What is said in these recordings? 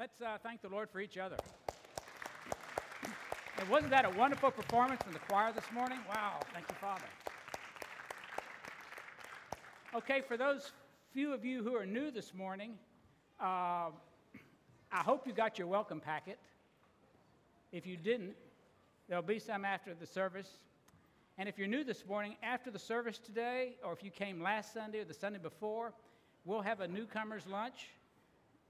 Let's uh, thank the Lord for each other. And wasn't that a wonderful performance from the choir this morning? Wow, thank you, Father. Okay, for those few of you who are new this morning, uh, I hope you got your welcome packet. If you didn't, there'll be some after the service. And if you're new this morning, after the service today, or if you came last Sunday or the Sunday before, we'll have a newcomer's lunch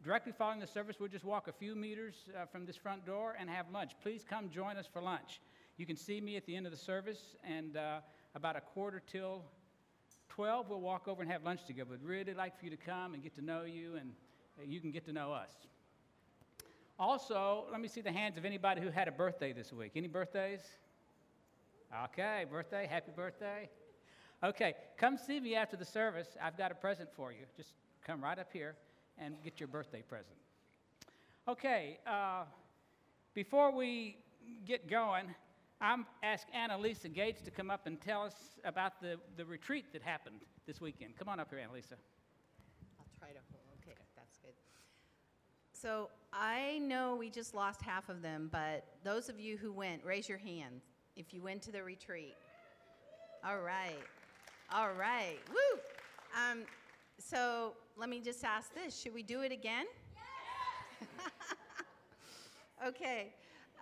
directly following the service, we'll just walk a few meters uh, from this front door and have lunch. Please come join us for lunch. You can see me at the end of the service, and uh, about a quarter till 12, we'll walk over and have lunch together. We'd really like for you to come and get to know you, and uh, you can get to know us. Also, let me see the hands of anybody who had a birthday this week. Any birthdays? Okay, birthday, happy birthday. Okay, come see me after the service. I've got a present for you. Just come right up here and get your birthday present. Okay, uh, before we get going, I'm asking Annalisa Gates to come up and tell us about the, the retreat that happened this weekend. Come on up here, Annalisa. I'll try to hold. Okay, that's good. So I know we just lost half of them, but those of you who went, raise your hand if you went to the retreat. All right. All right. Woo! Um, so let me just ask this should we do it again? okay.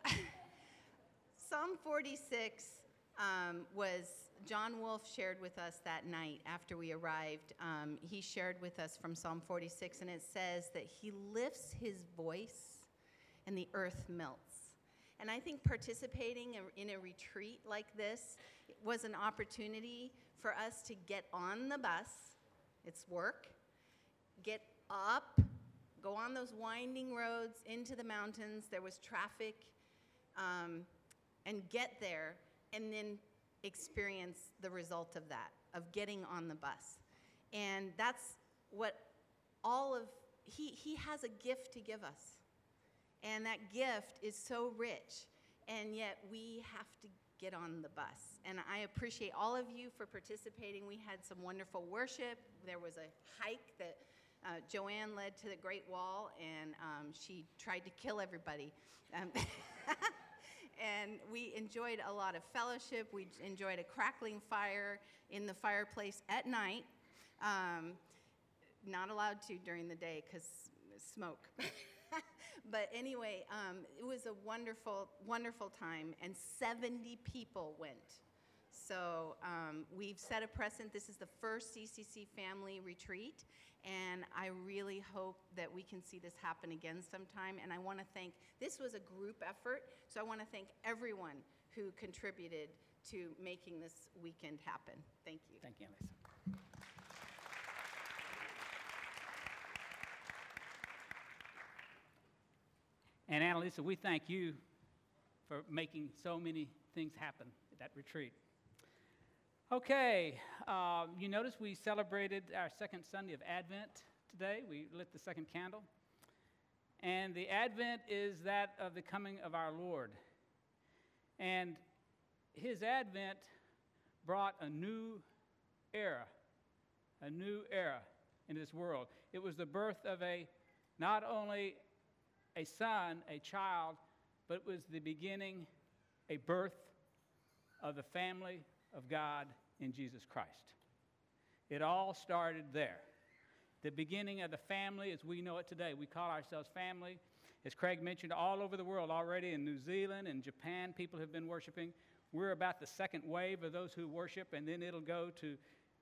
Psalm 46 um, was John Wolf shared with us that night after we arrived. Um, he shared with us from Psalm 46, and it says that he lifts his voice and the earth melts. And I think participating in a retreat like this was an opportunity for us to get on the bus it's work. Get up, go on those winding roads into the mountains. There was traffic, um, and get there, and then experience the result of that, of getting on the bus. And that's what all of, he, he has a gift to give us. And that gift is so rich, and yet we have to get on the bus. And I appreciate all of you for participating. We had some wonderful worship. There was a hike that uh, Joanne led to the Great Wall, and um, she tried to kill everybody. Um, and we enjoyed a lot of fellowship. We enjoyed a crackling fire in the fireplace at night. Um, not allowed to during the day because smoke. but anyway, um, it was a wonderful, wonderful time, and 70 people went. So um, we've set a precedent. This is the first CCC family retreat, and I really hope that we can see this happen again sometime. And I want to thank, this was a group effort, so I want to thank everyone who contributed to making this weekend happen. Thank you. Thank you, Lisa. And Annalisa, we thank you for making so many things happen at that retreat. Okay, um, you notice we celebrated our second Sunday of Advent today. We lit the second candle. And the Advent is that of the coming of our Lord. And his Advent brought a new era, a new era in this world. It was the birth of a not only a son, a child, but it was the beginning, a birth of the family of God in Jesus Christ. It all started there. The beginning of the family as we know it today. We call ourselves family. As Craig mentioned, all over the world already in New Zealand and Japan, people have been worshiping. We're about the second wave of those who worship, and then it'll go to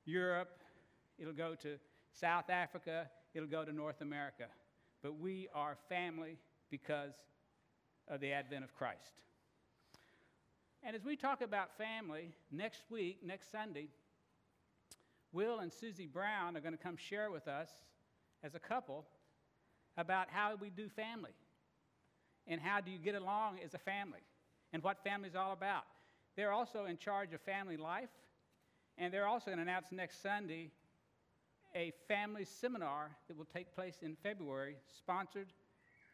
Europe, it'll go to South Africa, it'll go to North America but we are family because of the advent of Christ. And as we talk about family, next week, next Sunday, Will and Susie Brown are going to come share with us as a couple about how we do family and how do you get along as a family and what family is all about. They're also in charge of family life, and they're also going to announce next Sunday a family seminar that will take place in February, sponsored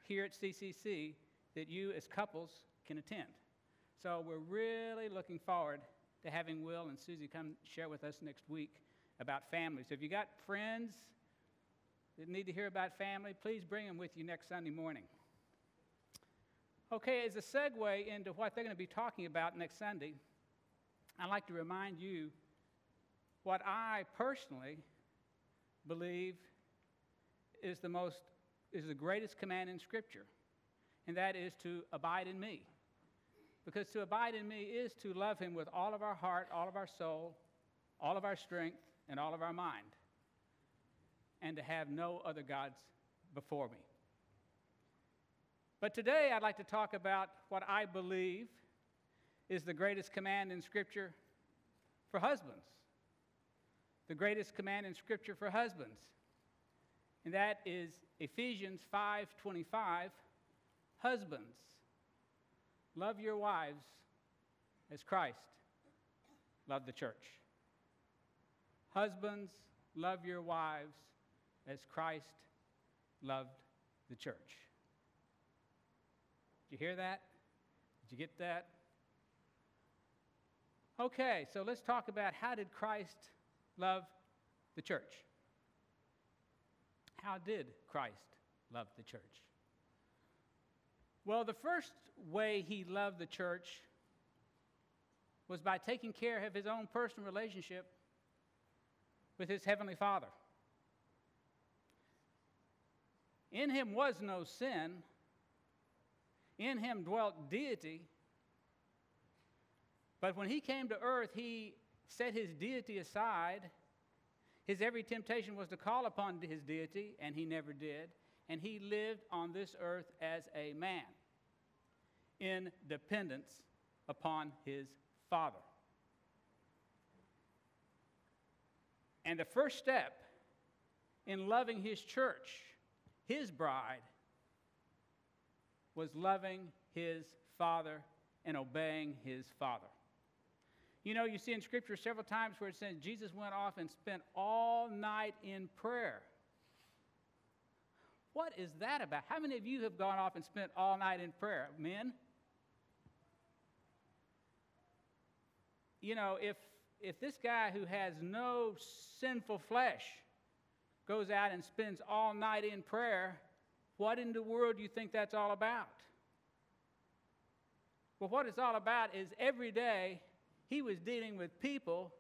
here at CCC, that you as couples can attend. So we're really looking forward to having Will and Susie come share with us next week about family. So if you got friends that need to hear about family, please bring them with you next Sunday morning. Okay, as a segue into what they're going to be talking about next Sunday, I'd like to remind you what I personally believe is the most is the greatest command in Scripture, and that is to abide in me. Because to abide in me is to love Him with all of our heart, all of our soul, all of our strength, and all of our mind, and to have no other gods before me. But today I'd like to talk about what I believe is the greatest command in Scripture for husbands. The greatest command in Scripture for husbands. And that is Ephesians 5:25, husbands, love your wives as Christ loved the church. Husbands, love your wives as Christ loved the church. Did you hear that? Did you get that? Okay, so let's talk about how did Christ love the church? How did Christ love the church? Well, the first way he loved the church was by taking care of his own personal relationship with his heavenly Father. In him was no sin, in him dwelt deity. But when he came to earth, he set his deity aside. His every temptation was to call upon his deity, and he never did. And he lived on this earth as a man in dependence upon his Father. And the first step in loving his church, his bride, was loving his Father and obeying his Father. You know, you see in Scripture several times where it says Jesus went off and spent all night in prayer. What is that about? How many of you have gone off and spent all night in prayer? Men? You know, if if this guy who has no sinful flesh goes out and spends all night in prayer, what in the world do you think that's all about? Well, what it's all about is every day he was dealing with people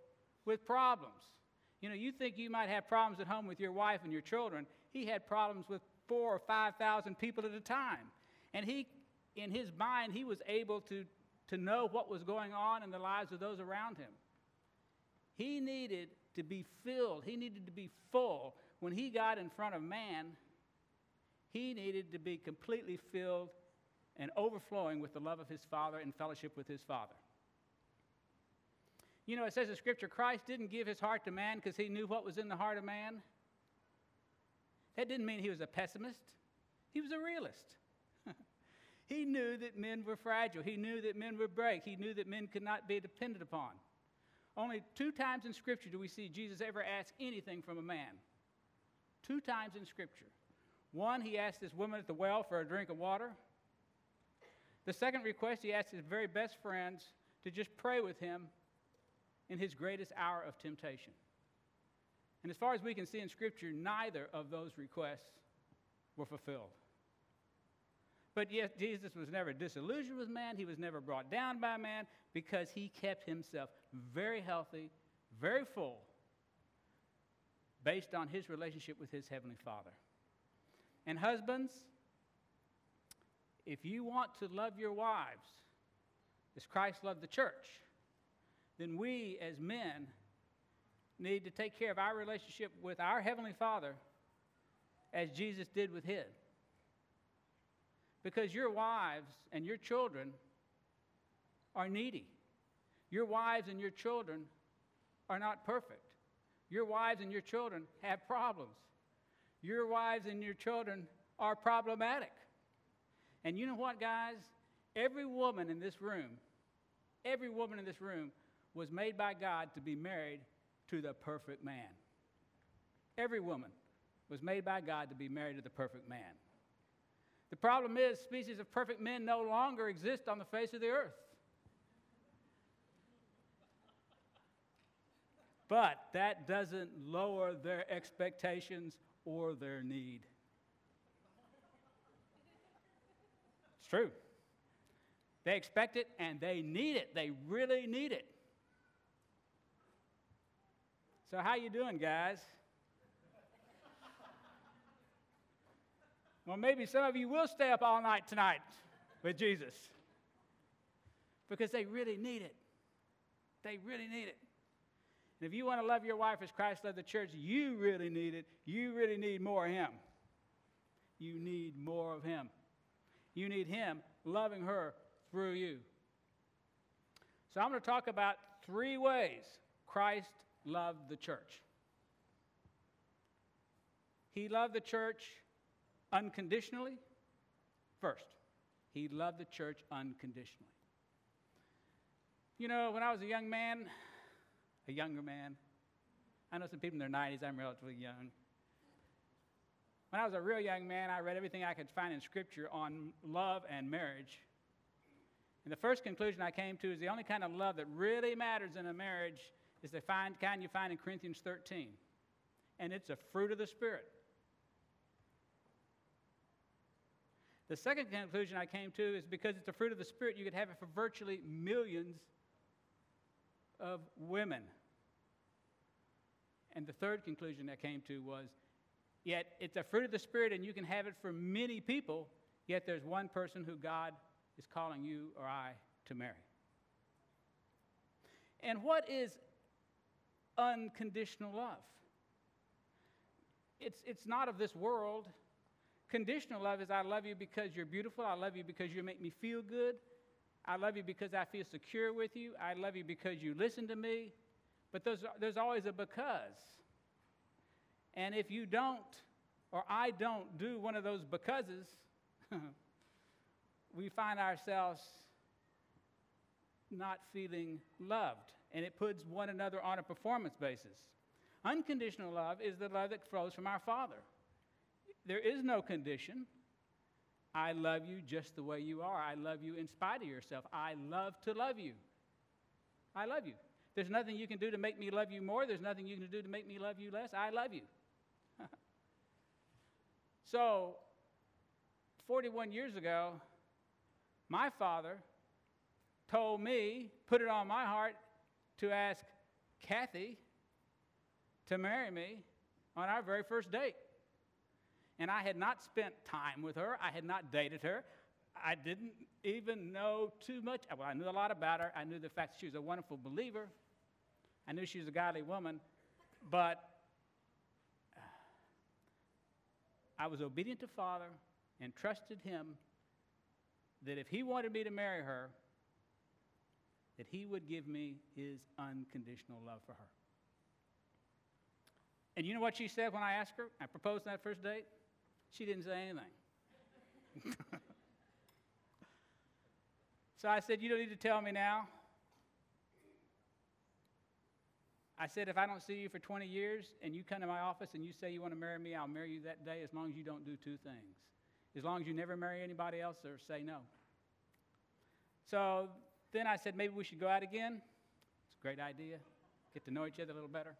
with problems. You know, you think you might have problems at home with your wife and your children. He had problems with four or 5,000 people at a time. And he, in his mind, he was able to, to know what was going on in the lives of those around him. He needed to be filled, he needed to be full. When he got in front of man, he needed to be completely filled and overflowing with the love of his Father and fellowship with his Father. You know, it says in Scripture, Christ didn't give his heart to man because he knew what was in the heart of man. That didn't mean he was a pessimist, he was a realist. he knew that men were fragile, he knew that men would break, he knew that men could not be depended upon. Only two times in Scripture do we see Jesus ever ask anything from a man. Two times in Scripture. One, he asked this woman at the well for a drink of water. The second request, he asked his very best friends to just pray with him in his greatest hour of temptation. And as far as we can see in Scripture, neither of those requests were fulfilled. But yet, Jesus was never disillusioned with man. He was never brought down by man because he kept himself very healthy, very full, based on his relationship with his Heavenly Father. And husbands, if you want to love your wives as Christ loved the church, then we as men need to take care of our relationship with our Heavenly Father as Jesus did with His. Because your wives and your children are needy. Your wives and your children are not perfect. Your wives and your children have problems. Your wives and your children are problematic. And you know what, guys? Every woman in this room, every woman in this room was made by God to be married to the perfect man. Every woman was made by God to be married to the perfect man. The problem is, species of perfect men no longer exist on the face of the earth. But that doesn't lower their expectations or their need. It's true. They expect it and they need it. They really need it. So how you doing, guys? Well, maybe some of you will stay up all night tonight with Jesus because they really need it. They really need it. And if you want to love your wife as Christ loved the church, you really need it. You really need more of Him. You need more of Him. You need Him loving her through you. So I'm going to talk about three ways Christ loved the church. He loved the church unconditionally. First, he loved the church unconditionally. You know, when I was a young man, a younger man, I know some people in their 90s, I'm relatively young. When I was a real young man, I read everything I could find in Scripture on love and marriage. And the first conclusion I came to is the only kind of love that really matters in a marriage is the kind you find in Corinthians 13. And it's a fruit of the Spirit. The second conclusion I came to is because it's a fruit of the Spirit, you could have it for virtually millions of women. And the third conclusion I came to was yet it's a fruit of the Spirit, and you can have it for many people, yet there's one person who God is calling you or I to marry. And what is unconditional love? It's, it's not of this world. Conditional love is I love you because you're beautiful. I love you because you make me feel good. I love you because I feel secure with you. I love you because you listen to me. But there's, there's always a because. And if you don't, or I don't do one of those becauses, we find ourselves not feeling loved. And it puts one another on a performance basis. Unconditional love is the love that flows from our Father. There is no condition. I love you just the way you are. I love you in spite of yourself. I love to love you. I love you. There's nothing you can do to make me love you more. There's nothing you can do to make me love you less. I love you. so, 41 years ago, my father told me, put it on my heart to ask Kathy to marry me on our very first date and I had not spent time with her. I had not dated her. I didn't even know too much. Well, I knew a lot about her. I knew the fact that she was a wonderful believer. I knew she was a godly woman. But uh, I was obedient to Father and trusted Him that if He wanted me to marry her, that He would give me His unconditional love for her. And you know what she said when I asked her? I proposed on that first date? She didn't say anything. so I said, You don't need to tell me now. I said, If I don't see you for 20 years and you come to my office and you say you want to marry me, I'll marry you that day as long as you don't do two things. As long as you never marry anybody else or say no. So then I said, Maybe we should go out again. It's a great idea. Get to know each other a little better.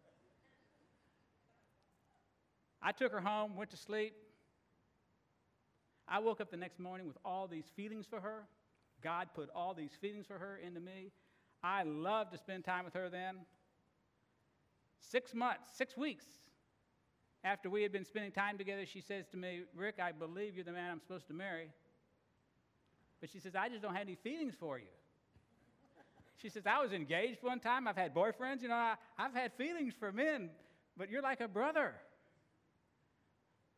I took her home, went to sleep. I woke up the next morning with all these feelings for her. God put all these feelings for her into me. I loved to spend time with her then. Six months, six weeks after we had been spending time together, she says to me, Rick, I believe you're the man I'm supposed to marry. But she says, I just don't have any feelings for you. She says, I was engaged one time. I've had boyfriends. You know, I, have had feelings for men, but you're like a brother.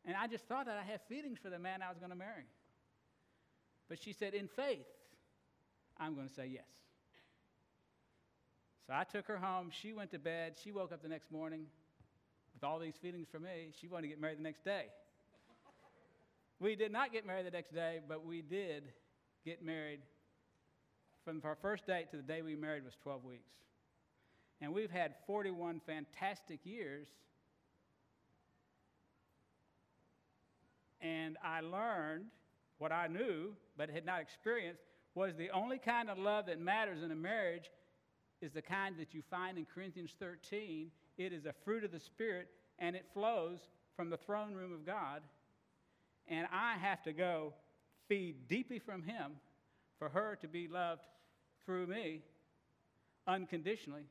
And I just thought that I had feelings for the man I was going to marry. But she said, in faith, I'm going to say yes. So I took her home. She went to bed. She woke up the next morning with all these feelings for me. She wanted to get married the next day. we did not get married the next day, but we did get married. From our first date to the day we married was 12 weeks. And we've had 41 fantastic years And I learned what I knew but had not experienced was the only kind of love that matters in a marriage is the kind that you find in Corinthians 13. It is a fruit of the Spirit and it flows from the throne room of God, and I have to go feed deeply from Him for her to be loved through me unconditionally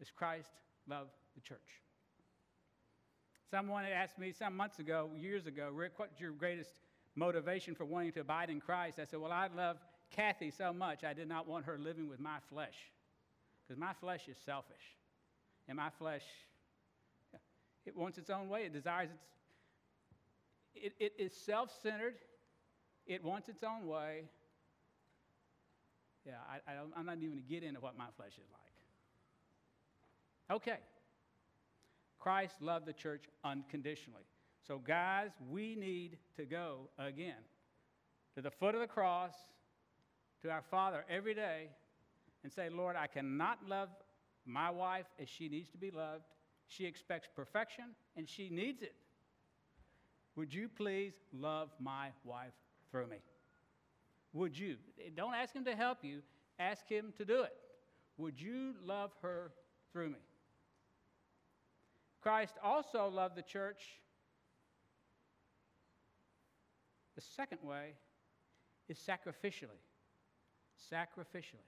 as Christ loved the church. Someone asked me some months ago, years ago, Rick, what's your greatest motivation for wanting to abide in Christ? I said, Well, I love Kathy so much, I did not want her living with my flesh. Because my flesh is selfish. And my flesh, it wants its own way. It desires its, it, it is self centered. It wants its own way. Yeah, I, I am not even going to get into what my flesh is like. Okay. Christ loved the church unconditionally. So, guys, we need to go again to the foot of the cross, to our Father every day, and say, Lord, I cannot love my wife as she needs to be loved. She expects perfection, and she needs it. Would you please love my wife through me? Would you? Don't ask him to help you, ask him to do it. Would you love her through me? Christ also loved the church the second way is sacrificially. Sacrificially.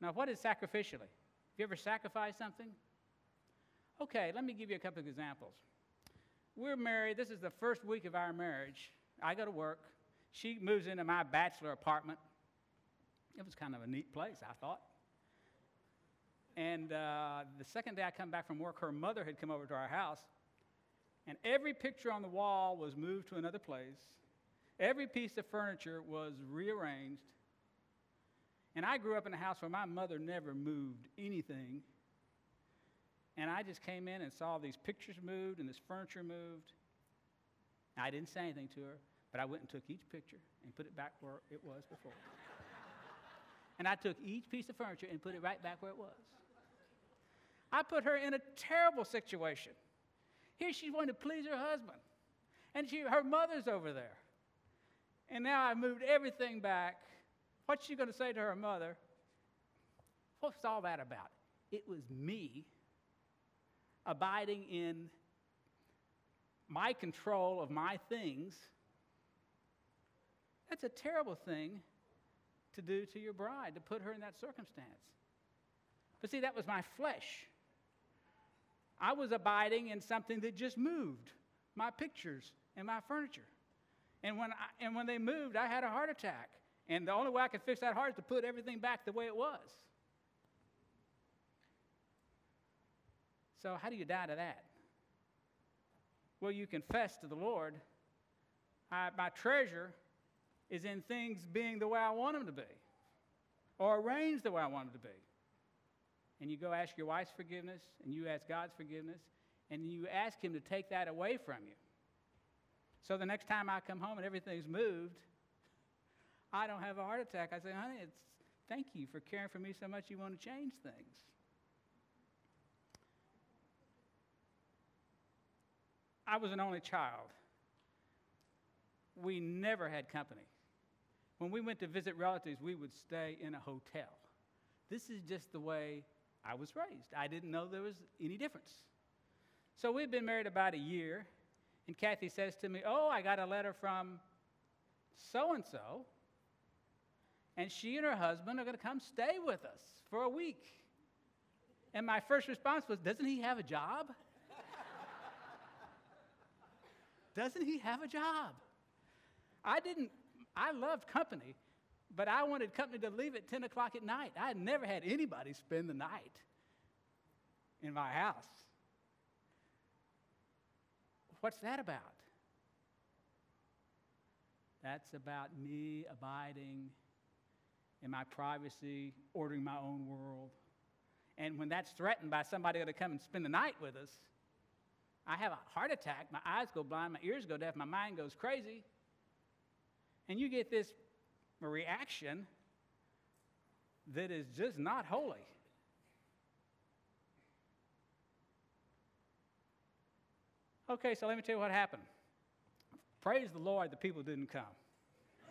Now, what is sacrificially? Have you ever sacrificed something? Okay, let me give you a couple of examples. We're married. This is the first week of our marriage. I go to work. She moves into my bachelor apartment. It was kind of a neat place, I thought. And uh, the second day I come back from work, her mother had come over to our house, and every picture on the wall was moved to another place. Every piece of furniture was rearranged. And I grew up in a house where my mother never moved anything. And I just came in and saw these pictures moved and this furniture moved. I didn't say anything to her, but I went and took each picture and put it back where it was before. and I took each piece of furniture and put it right back where it was. I put her in a terrible situation. Here she's wanting to please her husband, and she, her mother's over there. And now I moved everything back. What's she going to say to her mother? What's all that about? It was me abiding in my control of my things. That's a terrible thing to do to your bride, to put her in that circumstance. But see, that was my flesh. I was abiding in something that just moved my pictures and my furniture. And when, I, and when they moved, I had a heart attack. And the only way I could fix that heart is to put everything back the way it was. So, how do you die to that? Well, you confess to the Lord, I, my treasure is in things being the way I want them to be, or arranged the way I want them to be and you go ask your wife's forgiveness, and you ask God's forgiveness, and you ask Him to take that away from you. So the next time I come home and everything's moved, I don't have a heart attack. I say, honey, it's, thank you for caring for me so much you want to change things. I was an only child. We never had company. When we went to visit relatives, we would stay in a hotel. This is just the way I was raised. I didn't know there was any difference. So we've been married about a year, and Kathy says to me, Oh, I got a letter from so and so, and she and her husband are going to come stay with us for a week. And my first response was, Doesn't he have a job? Doesn't he have a job? I didn't, I loved company, but I wanted company to leave at 10 o'clock at night. I had never had anybody spend the night in my house. What's that about? That's about me abiding in my privacy, ordering my own world. And when that's threatened by somebody to come and spend the night with us, I have a heart attack. My eyes go blind, my ears go deaf, my mind goes crazy. And you get this reaction that is just not holy. Okay, so let me tell you what happened. Praise the Lord, the people didn't come.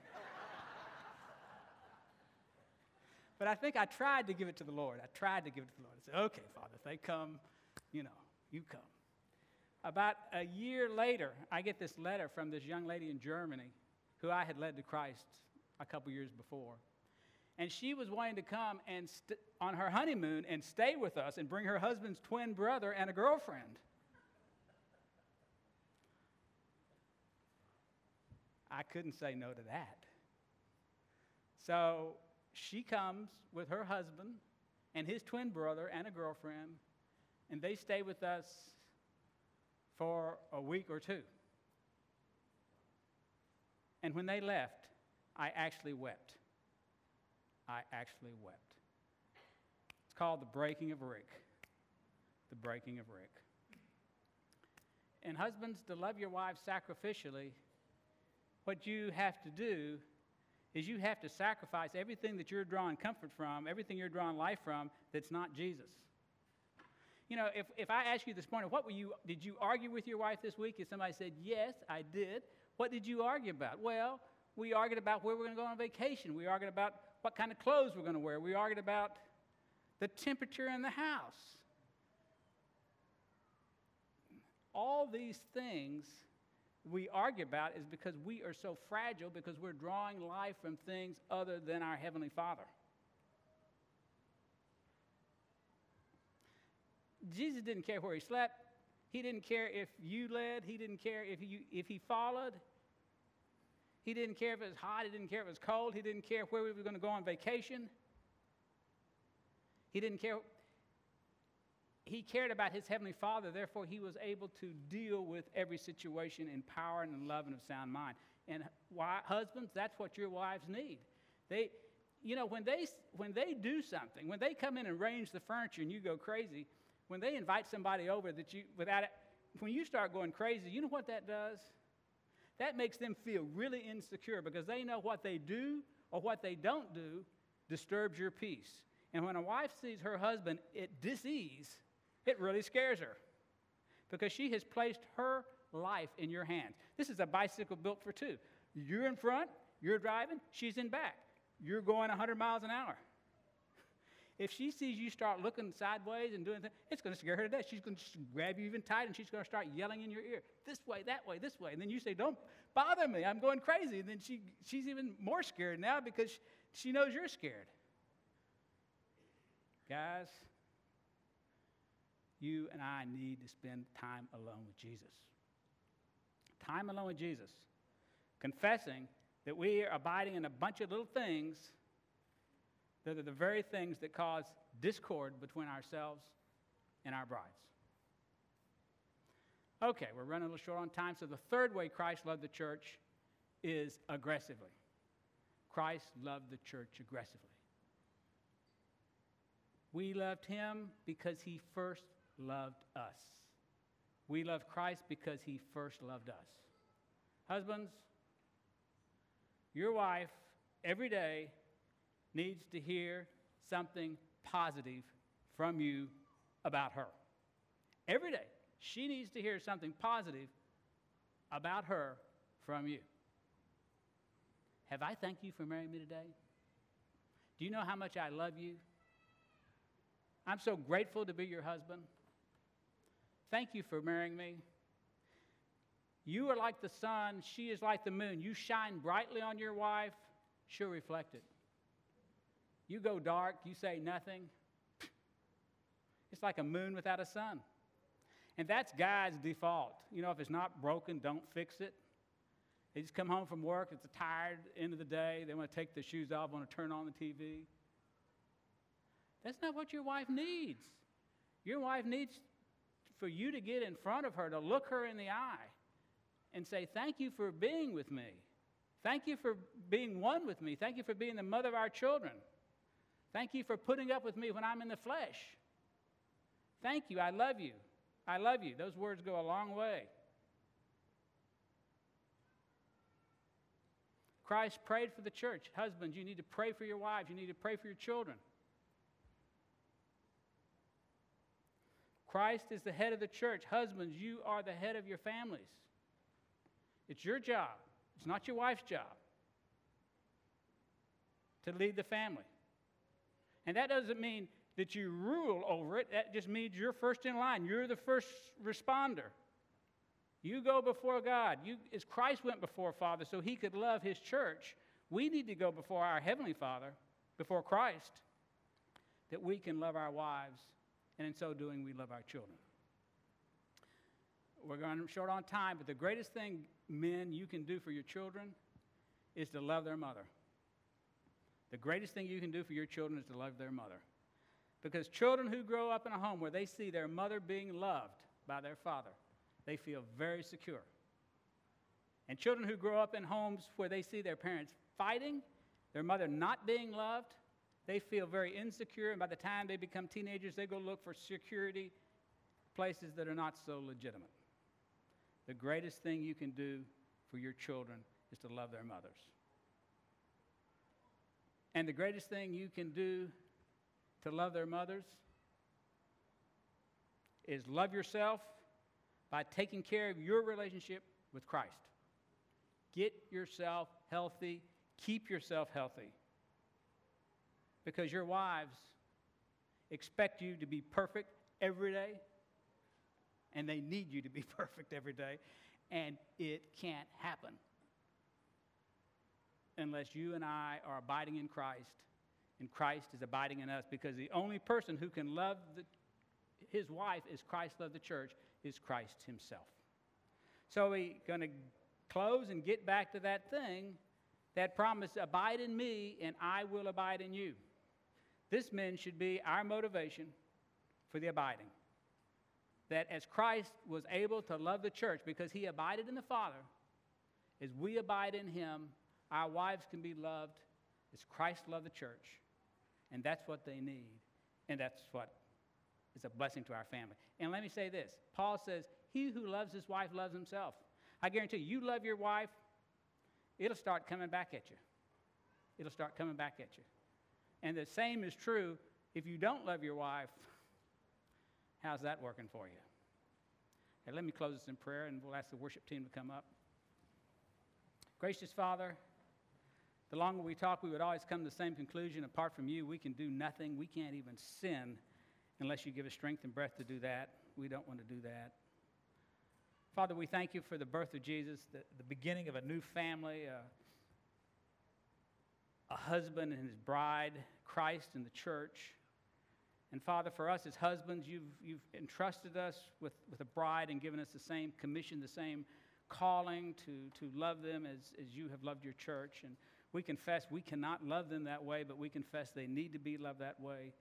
but I think I tried to give it to the Lord. I tried to give it to the Lord. I said, okay, Father, if they come, you know, you come. About a year later, I get this letter from this young lady in Germany who I had led to Christ a couple years before. And she was wanting to come and st- on her honeymoon and stay with us and bring her husband's twin brother and a girlfriend. I couldn't say no to that. So she comes with her husband and his twin brother and a girlfriend, and they stay with us for a week or two. And when they left, I actually wept. I actually wept. It's called the breaking of Rick. The breaking of Rick. And husbands, to love your wives sacrificially, what you have to do is you have to sacrifice everything that you're drawing comfort from, everything you're drawing life from that's not Jesus. You know, if, if I ask you this morning, what were you, did you argue with your wife this week? If somebody said, yes, I did, what did you argue about? Well, we argued about where we're going to go on vacation. We argued about what kind of clothes we're going to wear. We argued about the temperature in the house. All these things we argue about is because we are so fragile because we're drawing life from things other than our Heavenly Father. Jesus didn't care where he slept. He didn't care if you led. He didn't care if, you, if he followed. He didn't care if it was hot. He didn't care if it was cold. He didn't care where we were going to go on vacation. He didn't care. He cared about his heavenly Father. Therefore, he was able to deal with every situation in power and in love and of sound mind. And why, husbands, that's what your wives need. They, you know, when they when they do something, when they come in and arrange the furniture and you go crazy, when they invite somebody over that you without it, when you start going crazy, you know what that does? that makes them feel really insecure because they know what they do or what they don't do disturbs your peace. And when a wife sees her husband at disease, it really scares her because she has placed her life in your hands. This is a bicycle built for two. You're in front, you're driving, she's in back. You're going 100 miles an hour. If she sees you start looking sideways and doing things, it's going to scare her to death. She's going to grab you even tighter and she's going to start yelling in your ear, this way, that way, this way. And then you say, don't bother me. I'm going crazy. And then she, she's even more scared now because she knows you're scared. Guys, you and I need to spend time alone with Jesus. Time alone with Jesus. Confessing that we are abiding in a bunch of little things that are the very things that cause discord between ourselves and our brides. Okay, we're running a little short on time. So, the third way Christ loved the church is aggressively. Christ loved the church aggressively. We loved him because he first loved us. We love Christ because he first loved us. Husbands, your wife every day needs to hear something positive from you about her. Every day, she needs to hear something positive about her from you. Have I thanked you for marrying me today? Do you know how much I love you? I'm so grateful to be your husband. Thank you for marrying me. You are like the sun, she is like the moon. You shine brightly on your wife, she'll reflect it. You go dark, you say nothing. It's like a moon without a sun. And that's God's default. You know, if it's not broken, don't fix it. They just come home from work, it's a tired end of the day, they want to take their shoes off, want to turn on the TV. That's not what your wife needs. Your wife needs for you to get in front of her, to look her in the eye, and say, Thank you for being with me. Thank you for being one with me. Thank you for being the mother of our children. Thank you for putting up with me when I'm in the flesh. Thank you. I love you. I love you. Those words go a long way. Christ prayed for the church. Husbands, you need to pray for your wives. You need to pray for your children. Christ is the head of the church. Husbands, you are the head of your families. It's your job, it's not your wife's job to lead the family. And that doesn't mean that you rule over it, that just means you're first in line. You're the first responder. You go before God. You, as Christ went before Father so he could love his church, we need to go before our Heavenly Father, before Christ, that we can love our wives, and in so doing, we love our children. We're going short on time, but the greatest thing, men, you can do for your children is to love their mother. The greatest thing you can do for your children is to love their mother. Because children who grow up in a home where they see their mother being loved by their father, they feel very secure. And children who grow up in homes where they see their parents fighting, their mother not being loved, they feel very insecure. And by the time they become teenagers, they go look for security places that are not so legitimate. The greatest thing you can do for your children is to love their mothers. And the greatest thing you can do to love their mothers is love yourself by taking care of your relationship with Christ. Get yourself healthy, keep yourself healthy. Because your wives expect you to be perfect every day, and they need you to be perfect every day, and it can't happen unless you and I are abiding in Christ and Christ is abiding in us because the only person who can love the, his wife as Christ loved the church is Christ himself. So we're going to close and get back to that thing, that promise abide in me and I will abide in you. This, men, should be our motivation for the abiding. That as Christ was able to love the church because he abided in the Father, as we abide in him, our wives can be loved as Christ loved the church. And that's what they need. And that's what is a blessing to our family. And let me say this Paul says, He who loves his wife loves himself. I guarantee you, you love your wife, it'll start coming back at you. It'll start coming back at you. And the same is true if you don't love your wife. How's that working for you? Let me close this in prayer and we'll ask the worship team to come up. Gracious Father, the longer we talk, we would always come to the same conclusion. Apart from you, we can do nothing. We can't even sin unless you give us strength and breath to do that. We don't want to do that. Father, we thank you for the birth of Jesus, the, the beginning of a new family, a, a husband and his bride, Christ and the church. And Father, for us as husbands, you've, you've entrusted us with, with a bride and given us the same commission, the same calling to, to love them as, as you have loved your church. And we confess we cannot love them that way, but we confess they need to be loved that way.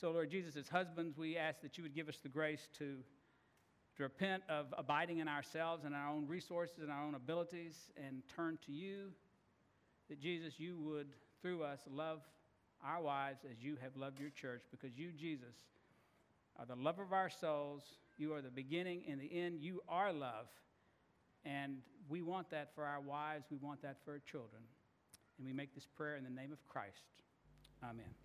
So, Lord Jesus, as husbands, we ask that you would give us the grace to, to repent of abiding in ourselves and our own resources and our own abilities and turn to you. That, Jesus, you would, through us, love our wives as you have loved your church, because you, Jesus, are the lover of our souls. You are the beginning and the end. You are love. And we want that for our wives, we want that for our children. And we make this prayer in the name of Christ. Amen.